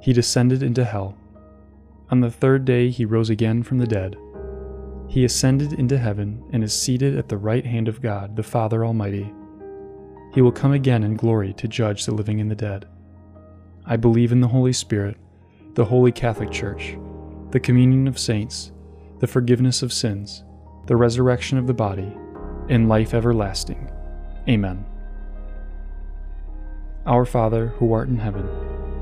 He descended into hell. On the third day he rose again from the dead. He ascended into heaven and is seated at the right hand of God, the Father Almighty. He will come again in glory to judge the living and the dead. I believe in the Holy Spirit, the Holy Catholic Church, the communion of saints, the forgiveness of sins, the resurrection of the body, and life everlasting. Amen. Our Father, who art in heaven,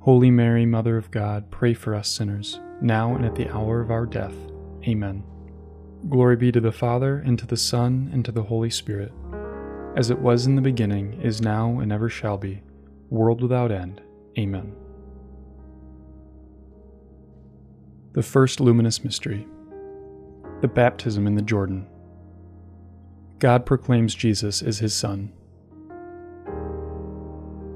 Holy Mary, Mother of God, pray for us sinners, now and at the hour of our death. Amen. Glory be to the Father, and to the Son, and to the Holy Spirit, as it was in the beginning, is now, and ever shall be, world without end. Amen. The First Luminous Mystery The Baptism in the Jordan. God proclaims Jesus as his Son.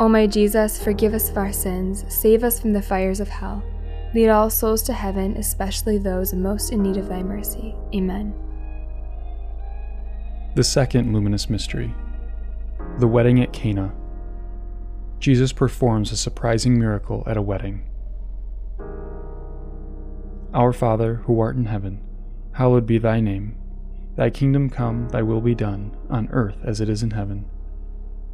O my Jesus, forgive us of our sins, save us from the fires of hell. Lead all souls to heaven, especially those most in need of thy mercy. Amen. The second luminous mystery the wedding at Cana. Jesus performs a surprising miracle at a wedding. Our Father, who art in heaven, hallowed be thy name. Thy kingdom come, thy will be done, on earth as it is in heaven.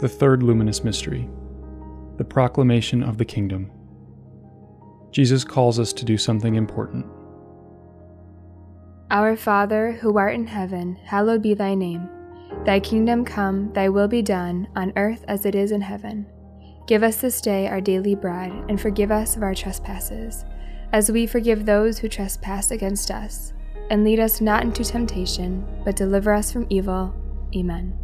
The third luminous mystery the proclamation of the kingdom. Jesus calls us to do something important. Our Father, who art in heaven, hallowed be thy name. Thy kingdom come, thy will be done, on earth as it is in heaven. Give us this day our daily bread, and forgive us of our trespasses, as we forgive those who trespass against us. And lead us not into temptation, but deliver us from evil. Amen.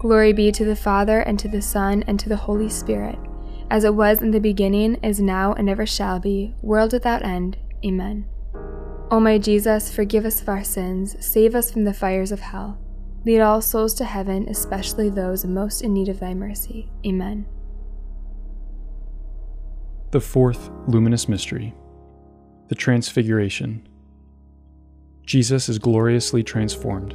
Glory be to the Father, and to the Son, and to the Holy Spirit as it was in the beginning, is now, and ever shall be, world without end. Amen. O my Jesus, forgive us of our sins, save us from the fires of hell. Lead all souls to heaven, especially those most in need of thy mercy. Amen. The fourth luminous mystery, the Transfiguration. Jesus is gloriously transformed.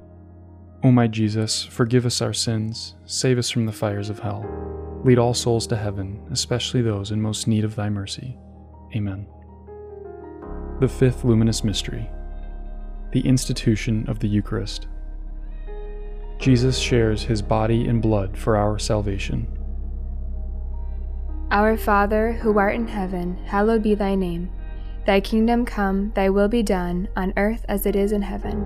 O my Jesus, forgive us our sins, save us from the fires of hell Lead all souls to heaven, especially those in most need of thy mercy. Amen. The fifth luminous mystery the institution of the Eucharist. Jesus shares his body and blood for our salvation. Our Father, who art in heaven, hallowed be thy name. Thy kingdom come, thy will be done, on earth as it is in heaven.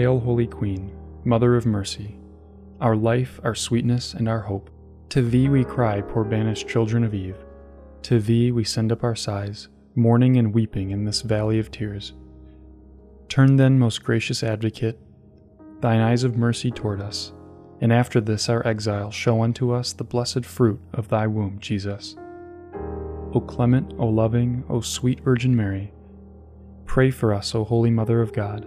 Hail, Holy Queen, Mother of Mercy, our life, our sweetness, and our hope. To thee we cry, poor banished children of Eve. To thee we send up our sighs, mourning and weeping in this valley of tears. Turn then, most gracious advocate, thine eyes of mercy toward us, and after this our exile, show unto us the blessed fruit of thy womb, Jesus. O clement, O loving, O sweet Virgin Mary, pray for us, O Holy Mother of God,